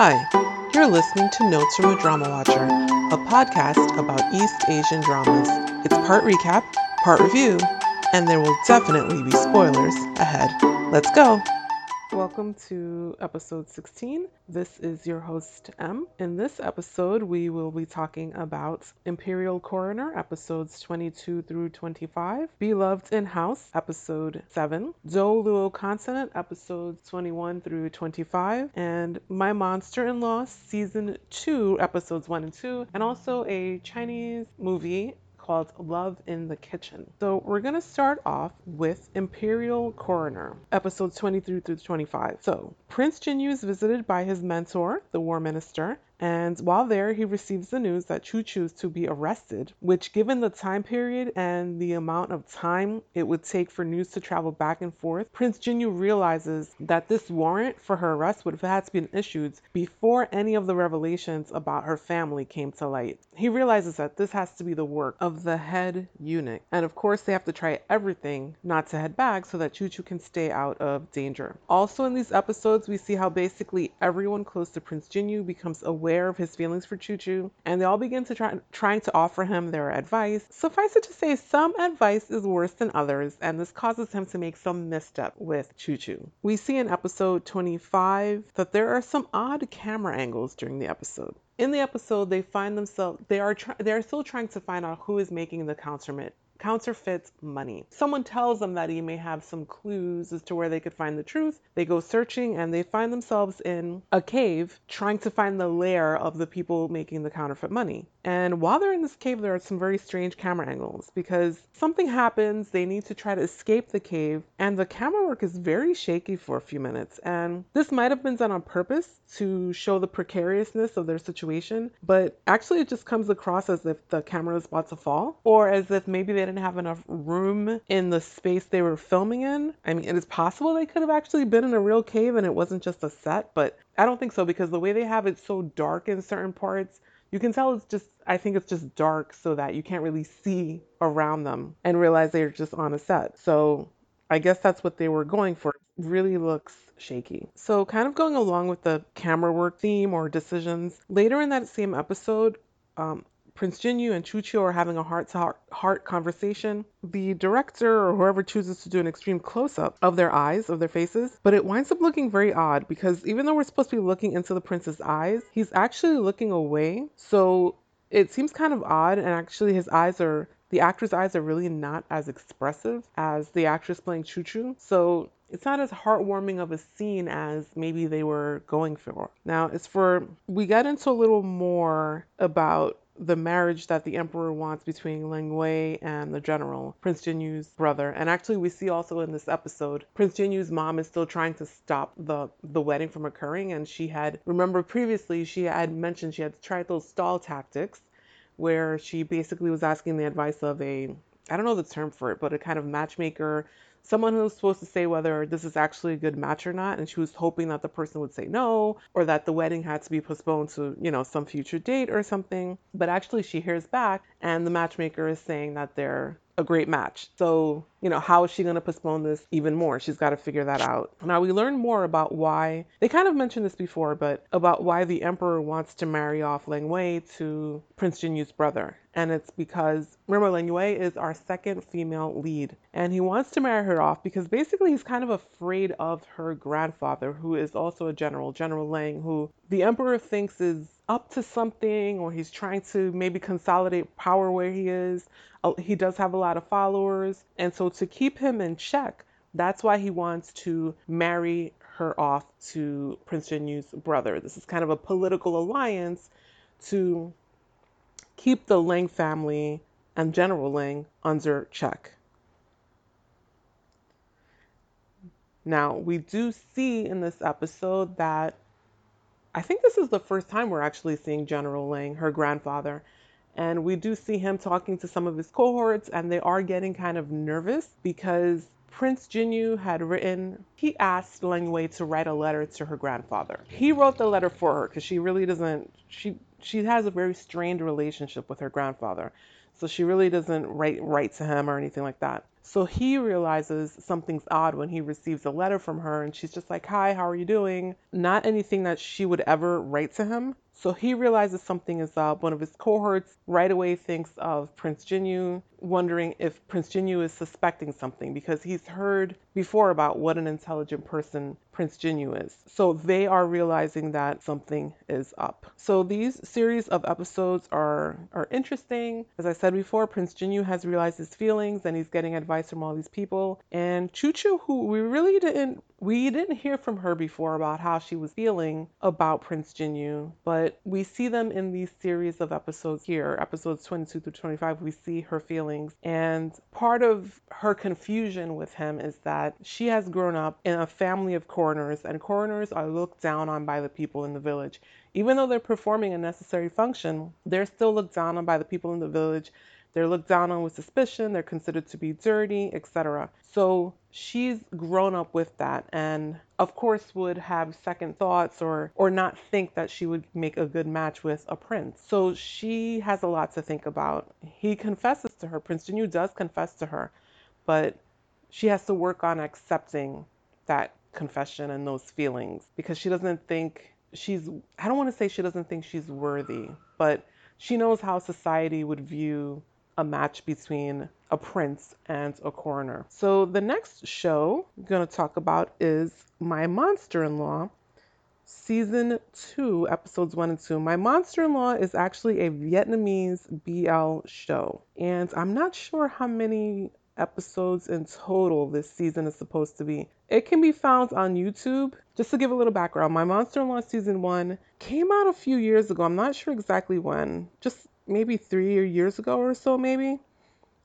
Hi, you're listening to Notes from a Drama Watcher, a podcast about East Asian dramas. It's part recap, part review, and there will definitely be spoilers ahead. Let's go! Welcome to episode 16. This is your host, M. In this episode, we will be talking about Imperial Coroner, episodes 22 through 25, Beloved in House, episode 7, Dou Luo Continent, episodes 21 through 25, and My Monster in Law, season 2, episodes 1 and 2, and also a Chinese movie called Love in the Kitchen. So we're going to start off with Imperial Coroner, episodes 23 through 25. So Prince Jinyu is visited by his mentor, the War Minister, and while there, he receives the news that Chu is to be arrested, which, given the time period and the amount of time it would take for news to travel back and forth, Prince Jinyu realizes that this warrant for her arrest would have had to been issued before any of the revelations about her family came to light. He realizes that this has to be the work of the head eunuch, and of course, they have to try everything not to head back so that Chu Chu can stay out of danger. Also, in these episodes, we see how basically everyone close to Prince Jinyu becomes aware aware of his feelings for Chu Chu, and they all begin to try trying to offer him their advice. Suffice it to say, some advice is worse than others, and this causes him to make some misstep with Chu Chu. We see in episode 25 that there are some odd camera angles during the episode. In the episode, they find themselves they are try, they are still trying to find out who is making the counterfeit counterfeit money. Someone tells them that he may have some clues as to where they could find the truth. They go searching and they find themselves in a cave trying to find the lair of the people making the counterfeit money. And while they're in this cave, there are some very strange camera angles because something happens, they need to try to escape the cave, and the camera work is very shaky for a few minutes. And this might have been done on purpose to show the precariousness of their situation, but actually it just comes across as if the camera is about to fall or as if maybe they didn't have enough room in the space they were filming in. I mean, it is possible they could have actually been in a real cave and it wasn't just a set, but I don't think so because the way they have it so dark in certain parts, you can tell it's just I think it's just dark so that you can't really see around them and realize they're just on a set. So I guess that's what they were going for. It really looks shaky. So, kind of going along with the camera work theme or decisions, later in that same episode, um, Prince Jinyu and Chu Chu are having a heart to heart conversation. The director or whoever chooses to do an extreme close up of their eyes, of their faces, but it winds up looking very odd because even though we're supposed to be looking into the prince's eyes, he's actually looking away. So it seems kind of odd, and actually, his eyes are the actor's eyes are really not as expressive as the actress playing Chu Chu. So it's not as heartwarming of a scene as maybe they were going for. Now, as for we get into a little more about the marriage that the emperor wants between Leng Wei and the general, Prince Jinyu's brother. And actually, we see also in this episode, Prince Jinyu's mom is still trying to stop the the wedding from occurring. And she had remember previously she had mentioned she had tried those stall tactics, where she basically was asking the advice of a I don't know the term for it, but a kind of matchmaker someone who was supposed to say whether this is actually a good match or not, and she was hoping that the person would say no, or that the wedding had to be postponed to, you know, some future date or something. But actually, she hears back, and the matchmaker is saying that they're a great match. So, you know, how is she going to postpone this even more? She's got to figure that out. Now, we learn more about why, they kind of mentioned this before, but about why the emperor wants to marry off Leng Wei to Prince Jinyu's brother. And it's because, remember, Leng Wei is our second female lead. And he wants to marry her off because basically he's kind of afraid of her grandfather, who is also a general, General Leng, who the emperor thinks is up to something or he's trying to maybe consolidate power where he is. Uh, he does have a lot of followers. And so to keep him in check, that's why he wants to marry her off to Prince Jinyu's brother. This is kind of a political alliance to keep the Leng family and General Leng under check. Now, we do see in this episode that I think this is the first time we're actually seeing General Leng, her grandfather. And we do see him talking to some of his cohorts, and they are getting kind of nervous because Prince Jinyu had written, he asked Leng Wei to write a letter to her grandfather. He wrote the letter for her because she really doesn't, she, she has a very strained relationship with her grandfather. So she really doesn't write, write to him or anything like that. So he realizes something's odd when he receives a letter from her and she's just like, Hi, how are you doing? Not anything that she would ever write to him. So he realizes something is up. One of his cohorts right away thinks of Prince Jinyu, wondering if Prince Jinyu is suspecting something because he's heard before about what an intelligent person Prince Jinyu is. So they are realizing that something is up. So these series of episodes are are interesting. As I said before, Prince Jinyu has realized his feelings and he's getting advice from all these people. And Chuchu, who we really didn't we didn't hear from her before about how she was feeling about Prince Jinyu, but we see them in these series of episodes here, episodes 22 through 25. We see her feelings. And part of her confusion with him is that she has grown up in a family of coroners, and coroners are looked down on by the people in the village. Even though they're performing a necessary function, they're still looked down on by the people in the village they're looked down on with suspicion, they're considered to be dirty, etc. So she's grown up with that and of course would have second thoughts or or not think that she would make a good match with a prince. So she has a lot to think about. He confesses to her, Prince Jinyu does confess to her, but she has to work on accepting that confession and those feelings because she doesn't think she's I don't want to say she doesn't think she's worthy, but she knows how society would view a match between a prince and a coroner. So the next show I'm going to talk about is My Monster in Law, season two, episodes one and two. My Monster in Law is actually a Vietnamese BL show, and I'm not sure how many episodes in total this season is supposed to be. It can be found on YouTube. Just to give a little background, My Monster in Law season one came out a few years ago. I'm not sure exactly when. Just maybe three years ago or so, maybe,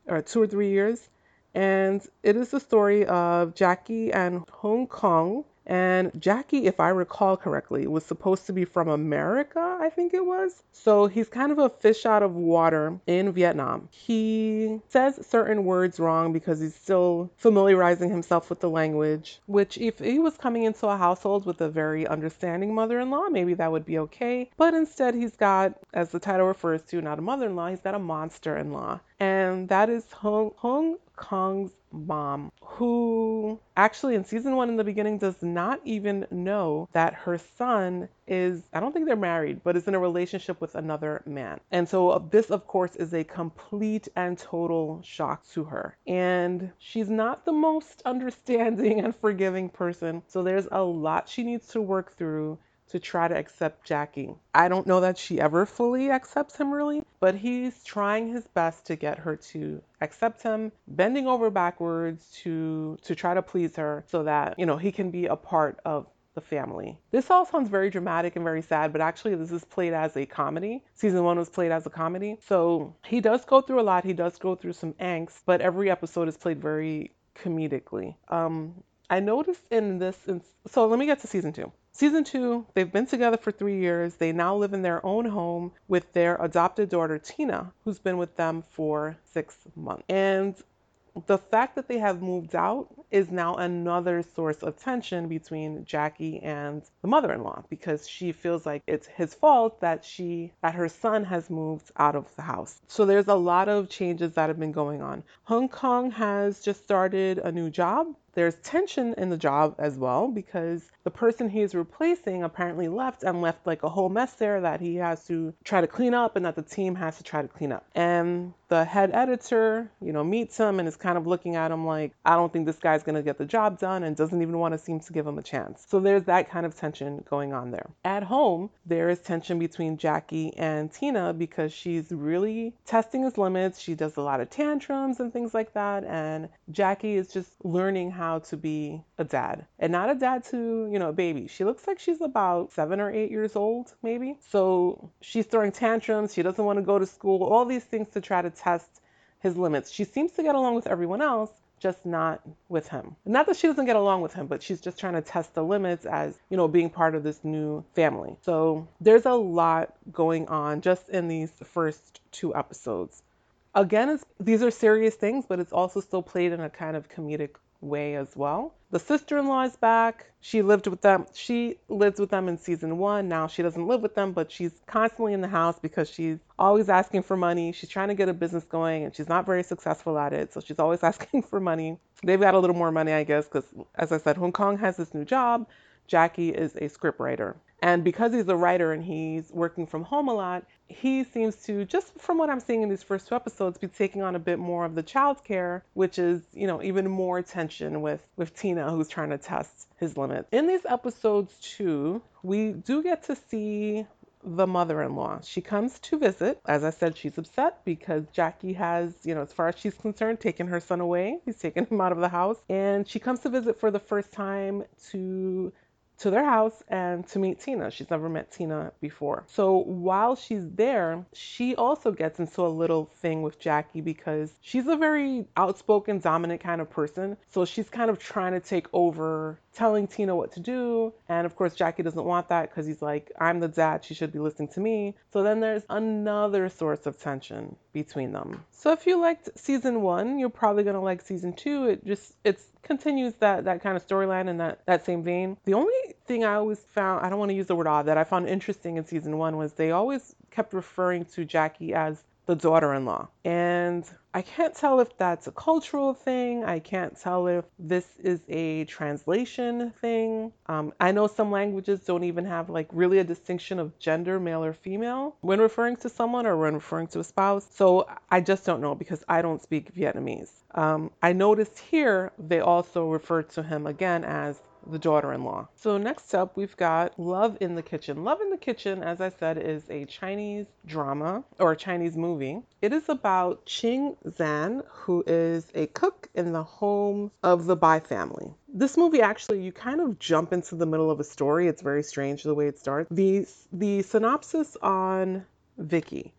or two or three years. And it is the story of Jackie and Hong Kong and Jackie, if I recall correctly, was supposed to be from America, I think it was. So he's kind of a fish out of water in Vietnam. He says certain words wrong because he's still familiarizing himself with the language, which, if he was coming into a household with a very understanding mother in law, maybe that would be okay. But instead, he's got, as the title refers to, not a mother in law, he's got a monster in law. And that is Hong, Hong Kong's mom, who actually in season one in the beginning does not even know that her son is, I don't think they're married, but is in a relationship with another man. And so uh, this, of course, is a complete and total shock to her. And she's not the most understanding and forgiving person. So there's a lot she needs to work through to try to accept Jackie. I don't know that she ever fully accepts him really, but he's trying his best to get her to accept him, bending over backwards to to try to please her so that, you know, he can be a part of the family. This all sounds very dramatic and very sad, but actually, this is played as a comedy. Season one was played as a comedy. So he does go through a lot. He does go through some angst, but every episode is played very comedically. Um, I noticed in this, in, so let me get to season two. Season two, they've been together for three years. They now live in their own home with their adopted daughter, Tina, who's been with them for six months. And the fact that they have moved out is now another source of tension between Jackie and the mother-in-law because she feels like it's his fault that she that her son has moved out of the house. So there's a lot of changes that have been going on. Hong Kong has just started a new job there's tension in the job as well because the person he's replacing apparently left and left like a whole mess there that he has to try to clean up and that the team has to try to clean up. And the head editor, you know, meets him and is kind of looking at him like, I don't think this guy's going to get the job done and doesn't even want to seem to give him a chance. So there's that kind of tension going on there. At home, there is tension between Jackie and Tina because she's really testing his limits. She does a lot of tantrums and things like that. And Jackie is just learning how to be a dad and not a dad to, you know, a baby. She looks like she's about seven or eight years old, maybe. So she's throwing tantrums. She doesn't want to go to school, all these things to try to test his limits. She seems to get along with everyone else, just not with him. Not that she doesn't get along with him, but she's just trying to test the limits as, you know, being part of this new family. So there's a lot going on just in these first two episodes. Again, these are serious things, but it's also still played in a kind of comedic way as well. The sister-in-law is back. She lived with them. She lives with them in season one. Now she doesn't live with them, but she's constantly in the house because she's always asking for money. She's trying to get a business going and she's not very successful at it. So she's always asking for money. They've got a little more money, I guess, because as I said, Hong Kong has this new job. Jackie is a scriptwriter. And because he's a writer and he's working from home a lot, he seems to, just from what I'm seeing in these first two episodes, be taking on a bit more of the child care, which is, you know, even more tension with, with Tina, who's trying to test his limits. In these episodes, too, we do get to see the mother-in-law. She comes to visit. As I said, she's upset because Jackie has, you know, as far as she's concerned, taken her son away. He's taken him out of the house. And she comes to visit for the first time to to their house and to meet Tina. She's never met Tina before. So while she's there, she also gets into a little thing with Jackie because she's a very outspoken, dominant kind of person. So she's kind of trying to take over telling Tina what to do. And of course, Jackie doesn't want that because he's like, I'm the dad, she should be listening to me. So then there's another source of tension between them. So if you liked season one, you're probably gonna like season two. It just it's continues that that kind of storyline in that that same vein. The only thing I always found I don't want to use the word odd that I found interesting in season one was they always kept referring to Jackie as the daughter-in-law. And I can't tell if that's a cultural thing. I can't tell if this is a translation thing. Um, I know some languages don't even have like really a distinction of gender, male or female, when referring to someone or when referring to a spouse. So I just don't know because I don't speak Vietnamese. Um, I noticed here they also refer to him again as the daughter-in-law. So next up, we've got Love in the Kitchen. Love in the Kitchen, as I said, is a Chinese drama or a Chinese movie. It is about Ching Zan, who is a cook in the home of the Bai family. This movie actually, you kind of jump into the middle of a story. It's very strange the way it starts. The the synopsis on Viki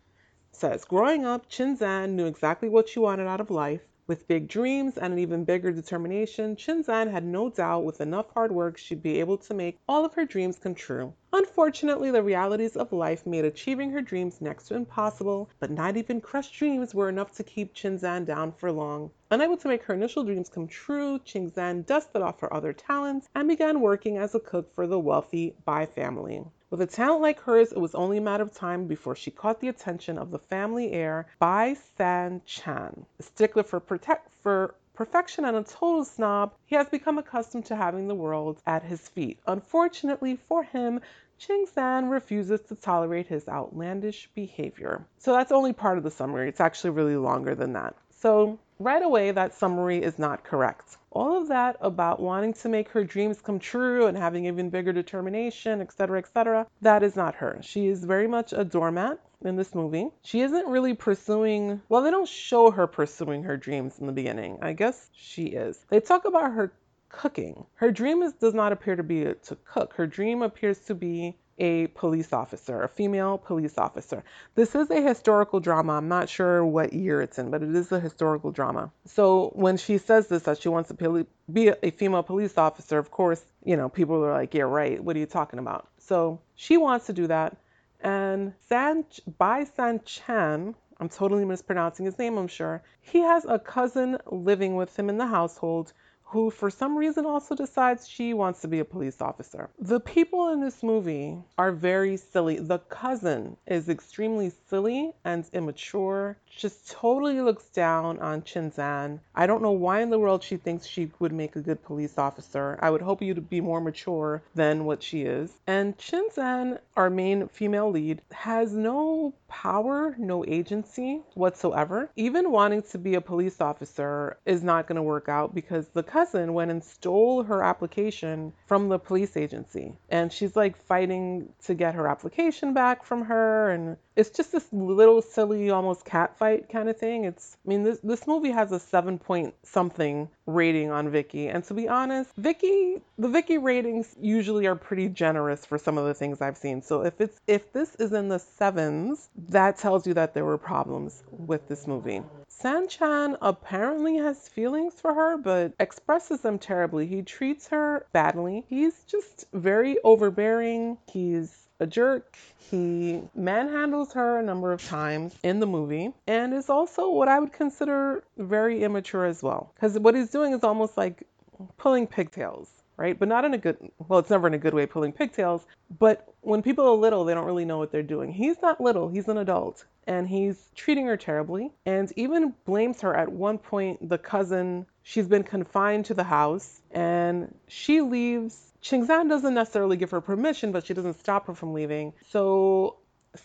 says, growing up, Chin Zan knew exactly what she wanted out of life. With big dreams and an even bigger determination, Chinzan had no doubt with enough hard work she'd be able to make all of her dreams come true. Unfortunately, the realities of life made achieving her dreams next to impossible, but not even crushed dreams were enough to keep Chinzan down for long. Unable to make her initial dreams come true, Chinzan dusted off her other talents and began working as a cook for the wealthy Bai family. With a talent like hers, it was only a matter of time before she caught the attention of the family heir, Bai San Chan. A stickler for, protect, for perfection and a total snob, he has become accustomed to having the world at his feet. Unfortunately for him, Ching San refuses to tolerate his outlandish behavior. So that's only part of the summary. It's actually really longer than that. So right away, that summary is not correct all of that about wanting to make her dreams come true and having even bigger determination, etc., etc., that is not her. She is very much a doormat in this movie. She isn't really pursuing, well, they don't show her pursuing her dreams in the beginning. I guess she is. They talk about her cooking. Her dream is, does not appear to be to cook. Her dream appears to be a police officer, a female police officer. This is a historical drama. I'm not sure what year it's in, but it is a historical drama. So when she says this, that she wants to be a female police officer, of course, you know, people are like, yeah, right. What are you talking about? So she wants to do that. And San, Bai San Chan, I'm totally mispronouncing his name, I'm sure. He has a cousin living with him in the household who for some reason also decides she wants to be a police officer. The people in this movie are very silly. The cousin is extremely silly and immature, just totally looks down on Chinzan. I don't know why in the world she thinks she would make a good police officer. I would hope you to be more mature than what she is. And Chinzan, our main female lead, has no power, no agency whatsoever. Even wanting to be a police officer is not going to work out because the cousin went and stole her application from the police agency. And she's like fighting to get her application back from her. And it's just this little silly, almost cat fight kind of thing. It's, I mean, this, this movie has a seven point something rating on Viki. And to be honest, Viki, the Viki ratings usually are pretty generous for some of the things I've seen. So if it's, if this is in the sevens, that tells you that there were problems with this movie. Sanchan apparently has feelings for her, but expresses them terribly. He treats her badly. He's just very overbearing. He's a jerk. He manhandles her a number of times in the movie and is also what I would consider very immature as well. Because what he's doing is almost like pulling pigtails, right? But not in a good, well, it's never in a good way pulling pigtails. But when people are little, they don't really know what they're doing. He's not little, he's an adult. And he's treating her terribly and even blames her at one point, the cousin. She's been confined to the house and she leaves. Chingzan doesn't necessarily give her permission, but she doesn't stop her from leaving. So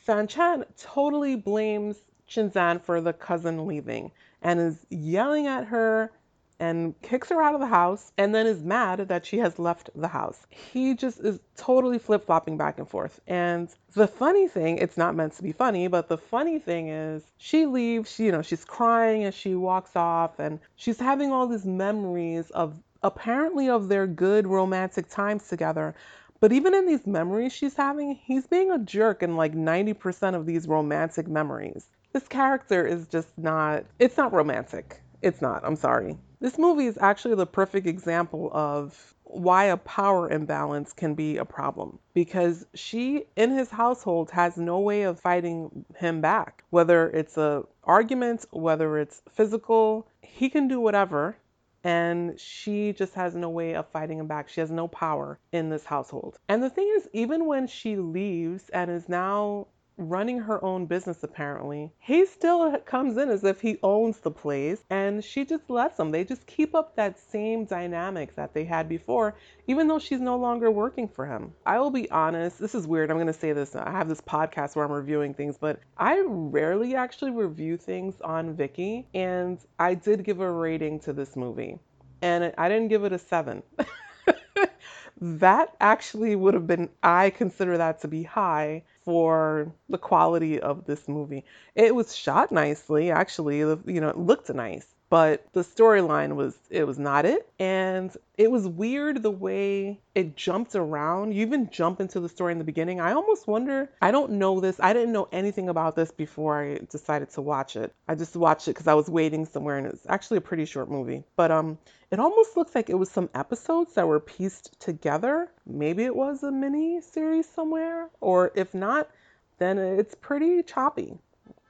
San Chan totally blames Chinzan for the cousin leaving and is yelling at her and kicks her out of the house and then is mad that she has left the house. He just is totally flip flopping back and forth. And the funny thing, it's not meant to be funny, but the funny thing is she leaves, she, you know, she's crying as she walks off and she's having all these memories of apparently of their good romantic times together. But even in these memories she's having, he's being a jerk in like 90% of these romantic memories. This character is just not, it's not romantic. It's not, I'm sorry. This movie is actually the perfect example of why a power imbalance can be a problem because she in his household has no way of fighting him back whether it's a argument whether it's physical he can do whatever and she just has no way of fighting him back. She has no power in this household. And the thing is, even when she leaves and is now running her own business apparently. He still comes in as if he owns the place and she just lets him. They just keep up that same dynamic that they had before, even though she's no longer working for him. I will be honest, this is weird. I'm going to say this. I have this podcast where I'm reviewing things, but I rarely actually review things on Viki, and I did give a rating to this movie. And I didn't give it a seven. that actually would have been, I consider that to be high for the quality of this movie. It was shot nicely, actually. You know, it looked nice, but the storyline was it was not it, and it was weird the way it jumped around. You even jump into the story in the beginning. I almost wonder. I don't know this. I didn't know anything about this before I decided to watch it. I just watched it because I was waiting somewhere, and it's actually a pretty short movie. But um, it almost looks like it was some episodes that were pieced together. Maybe it was a mini series somewhere, or if not, then it's pretty choppy.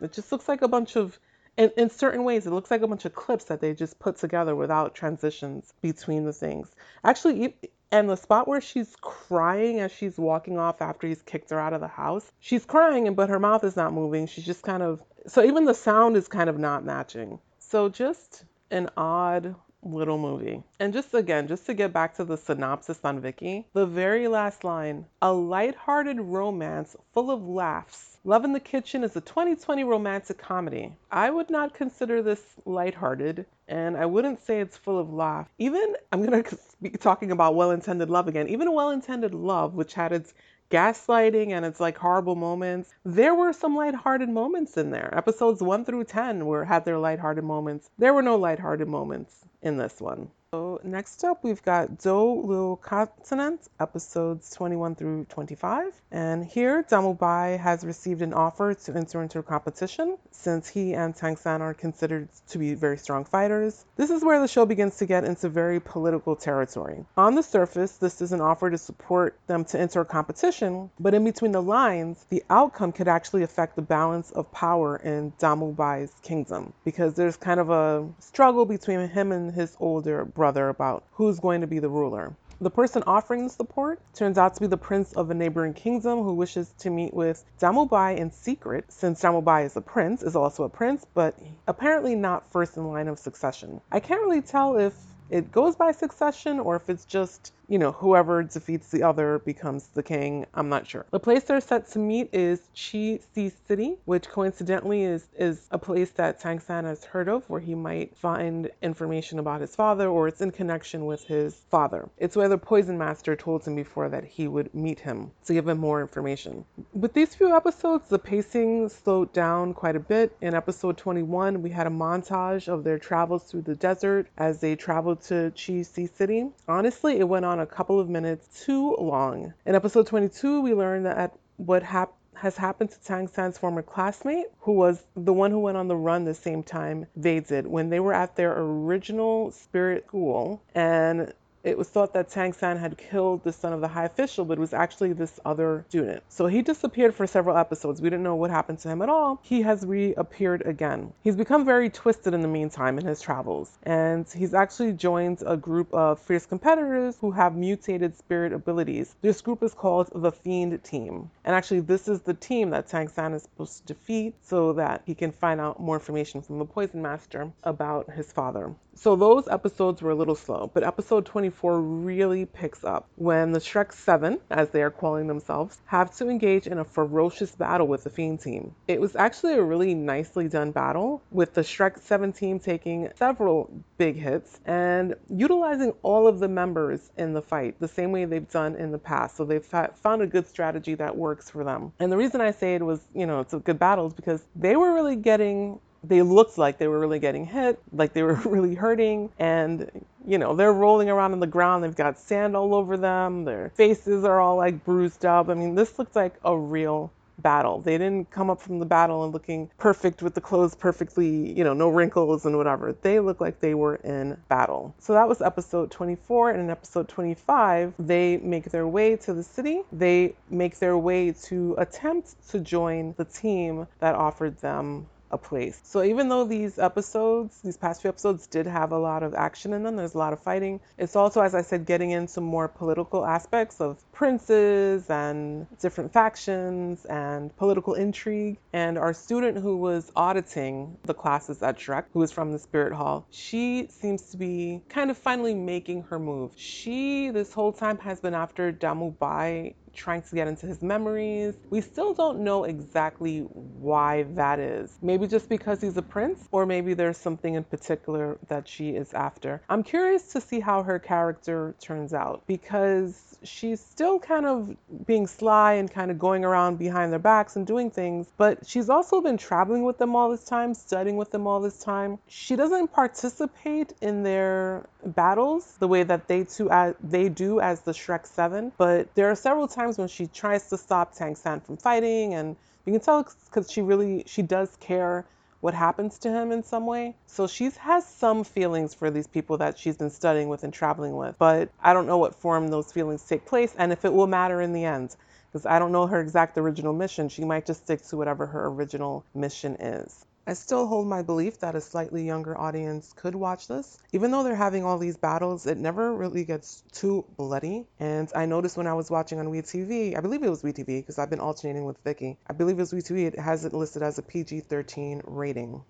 It just looks like a bunch of, in, in certain ways, it looks like a bunch of clips that they just put together without transitions between the things. Actually, and the spot where she's crying as she's walking off after he's kicked her out of the house, she's crying, and but her mouth is not moving. She's just kind of, so even the sound is kind of not matching. So just an odd little movie. And just again, just to get back to the synopsis on Viki, the very last line a light-hearted romance full of laughs. Love in the Kitchen is a 2020 romantic comedy. I would not consider this lighthearted, and I wouldn't say it's full of laugh. Even, I'm going to be talking about well intended love again. Even well intended love, which had its gaslighting and it's like horrible moments. There were some lighthearted moments in there. Episodes 1 through 10 were had their lighthearted moments. There were no lighthearted moments in this one. So next up, we've got Dou Luo Continent, episodes 21 through 25. And here, Damubai has received an offer to enter into a competition since he and Tang San are considered to be very strong fighters. This is where the show begins to get into very political territory. On the surface, this is an offer to support them to enter a competition, but in between the lines, the outcome could actually affect the balance of power in Damubai's kingdom because there's kind of a struggle between him and his older brother about who's going to be the ruler. The person offering the support turns out to be the prince of a neighboring kingdom who wishes to meet with Damubai in secret, since Damubai is a prince, is also a prince, but apparently not first in line of succession. I can't really tell if it goes by succession or if it's just you know, whoever defeats the other becomes the king. I'm not sure. The place they're set to meet is Chi Si City, which coincidentally is is a place that Tang San has heard of where he might find information about his father or it's in connection with his father. It's where the poison master told him before that he would meet him to give him more information. With these few episodes, the pacing slowed down quite a bit. In episode 21, we had a montage of their travels through the desert as they traveled to Chi Si City. Honestly, it went on a couple of minutes too long. In episode 22, we learned that what has happened to Tang San's former classmate, who was the one who went on the run the same time they did when they were at their original spirit school. And it was thought that Tang San had killed the son of the high official, but it was actually this other student. So he disappeared for several episodes. We didn't know what happened to him at all. He has reappeared again. He's become very twisted in the meantime in his travels, and he's actually joined a group of fierce competitors who have mutated spirit abilities. This group is called the Fiend Team. And actually, this is the team that Tang San is supposed to defeat so that he can find out more information from the Poison Master about his father. So those episodes were a little slow, but episode 24 really picks up when the Shrek 7, as they are calling themselves, have to engage in a ferocious battle with the Fiend team. It was actually a really nicely done battle, with the Shrek 7 team taking several big hits and utilizing all of the members in the fight the same way they've done in the past. So they've found a good strategy that works for them. And the reason I say it was, you know, it's a good battle is because they were really getting they looked like they were really getting hit, like they were really hurting, and you know, they're rolling around on the ground. They've got sand all over them. Their faces are all like bruised up. I mean, this looks like a real battle. They didn't come up from the battle and looking perfect with the clothes perfectly, you know, no wrinkles and whatever. They look like they were in battle. So that was episode 24. And in episode 25, they make their way to the city. They make their way to attempt to join the team that offered them a place. So even though these episodes, these past few episodes did have a lot of action in them, there's a lot of fighting, it's also, as I said, getting into more political aspects of princes and different factions and political intrigue. And our student who was auditing the classes at Shrek, who is from the Spirit Hall, she seems to be kind of finally making her move. She, this whole time, has been after Damu Bai trying to get into his memories. We still don't know exactly why that is. Maybe just because he's a prince, or maybe there's something in particular that she is after. I'm curious to see how her character turns out because she's still kind of being sly and kind of going around behind their backs and doing things, but she's also been traveling with them all this time, studying with them all this time. She doesn't participate in their battles the way that they too as they do as the Shrek 7, but there are several times when she tries to stop Tang San from fighting and you can tell because she really she does care what happens to him in some way. So she has some feelings for these people that she's been studying with and traveling with, but I don't know what form those feelings take place and if it will matter in the end. Because I don't know her exact original mission. She might just stick to whatever her original mission is. I still hold my belief that a slightly younger audience could watch this. Even though they're having all these battles, it never really gets too bloody. And I noticed when I was watching on WeTV, I believe it was WeTV because I've been alternating with Viki. I believe it was WeTV, it has it listed as a PG 13 rating.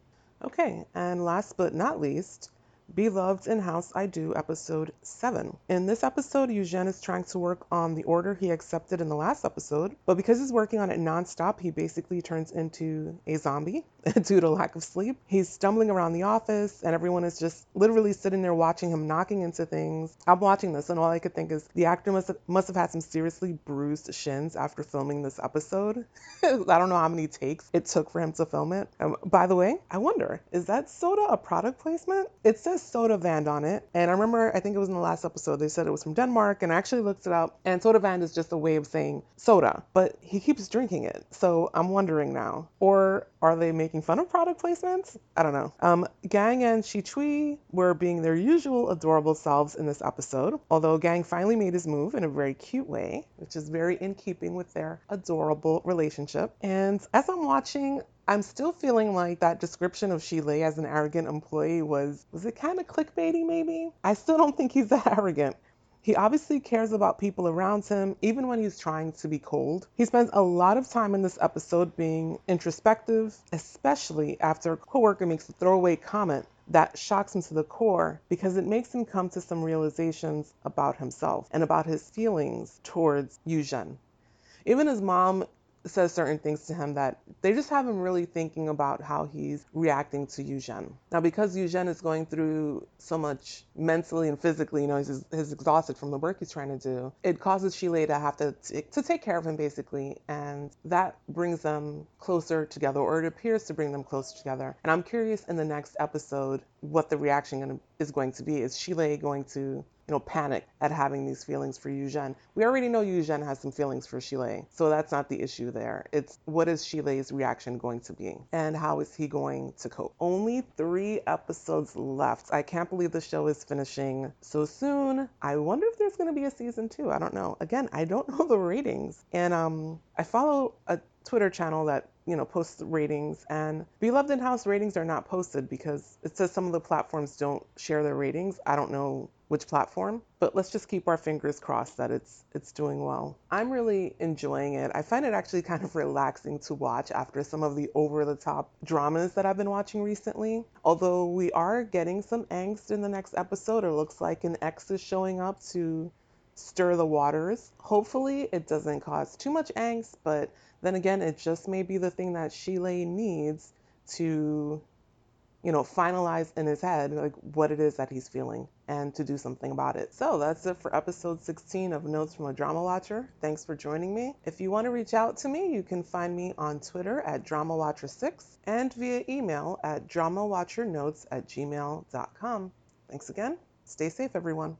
Okay, and last but not least, Beloved in House I Do, episode 7. In this episode, Eugene is trying to work on the order he accepted in the last episode, but because he's working on it nonstop, he basically turns into a zombie due to lack of sleep. He's stumbling around the office, and everyone is just literally sitting there watching him knocking into things. I'm watching this, and all I could think is the actor must have, must have had some seriously bruised shins after filming this episode. I don't know how many takes it took for him to film it. Um, by the way, I wonder, is that soda a product placement? It says Sodavand on it. And I remember, I think it was in the last episode, they said it was from Denmark, and I actually looked it up. And Soda Sodavand is just a way of saying soda, but he keeps drinking it. So I'm wondering now. Or are they making fun of product placements? I don't know. Um, Gang and Shichui were being their usual adorable selves in this episode, although Gang finally made his move in a very cute way, which is very in keeping with their adorable relationship. And as I'm watching, I'm still feeling like that description of Shilei as an arrogant employee was was it kind of clickbaity maybe? I still don't think he's that arrogant. He obviously cares about people around him, even when he's trying to be cold. He spends a lot of time in this episode being introspective, especially after a coworker makes a throwaway comment that shocks him to the core because it makes him come to some realizations about himself and about his feelings towards Yuzhen. Even his mom says certain things to him that they just have him really thinking about how he's reacting to Eugene. Now, because Eugene is going through so much mentally and physically, you know, he's, he's exhausted from the work he's trying to do, it causes Shilei to have to, t- to take care of him basically, and that brings them closer together, or it appears to bring them closer together. And I'm curious in the next episode what the reaction is going to be. Is Shilei going to you know, panic at having these feelings for Yuzhen. We already know Yuzhen has some feelings for Shilei, so that's not the issue there. It's what is Shilei's reaction going to be, and how is he going to cope? Only three episodes left. I can't believe the show is finishing so soon. I wonder if there's going to be a season two. I don't know. Again, I don't know the ratings, and um, I follow a Twitter channel that you know posts ratings and beloved in house ratings are not posted because it says some of the platforms don't share their ratings i don't know which platform but let's just keep our fingers crossed that it's it's doing well. I'm really enjoying it. I find it actually kind of relaxing to watch after some of the over the top dramas that i've been watching recently. Although we are getting some angst in the next episode it looks like an ex is showing up to stir the waters. Hopefully, it doesn't cause too much angst, but then again, it just may be the thing that Shilei needs to, you know, finalize in his head like what it is that he's feeling and to do something about it. So that's it for episode 16 of Notes from a Drama Watcher. Thanks for joining me. If you want to reach out to me, you can find me on Twitter at DramaWatcher6 and via email at dramawatchernotes at gmail.com. Thanks again. Stay safe, everyone.